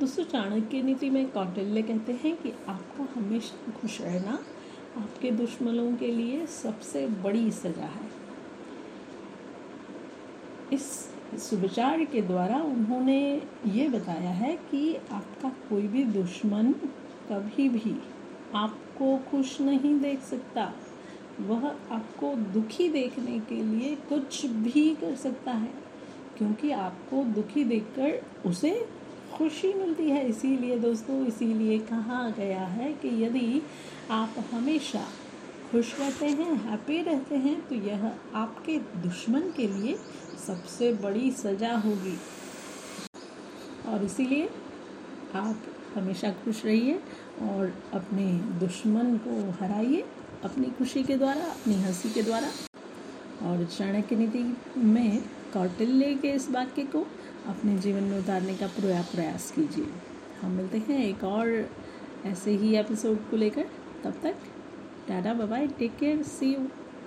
दोस्तों चाणक्य नीति में कौटिल्य कहते हैं कि आपको हमेशा खुश रहना आपके दुश्मनों के लिए सबसे बड़ी सजा है। इस सुविचार के द्वारा उन्होंने ये बताया है कि आपका कोई भी दुश्मन कभी भी आपको खुश नहीं देख सकता। वह आपको दुखी देखने के लिए कुछ भी कर सकता है, क्योंकि आपको दुखी देखकर उसे खुशी मिलती है। इसीलिए दोस्तों, इसीलिए कहा गया है कि यदि आप हमेशा खुश रहते हैं, हैप्पी रहते हैं तो यह आपके दुश्मन के लिए सबसे बड़ी सज़ा होगी। और इसीलिए आप हमेशा खुश रहिए और अपने दुश्मन को हराइए, अपनी खुशी के द्वारा, अपनी हँसी के द्वारा। और चाणक्य नीति में कौटिल्य के इस वाक्य को अपने जीवन में उतारने का पूरा प्रयास कीजिए। हम मिलते हैं एक और ऐसे ही एपिसोड को लेकर। तब तक, tata bye take care see you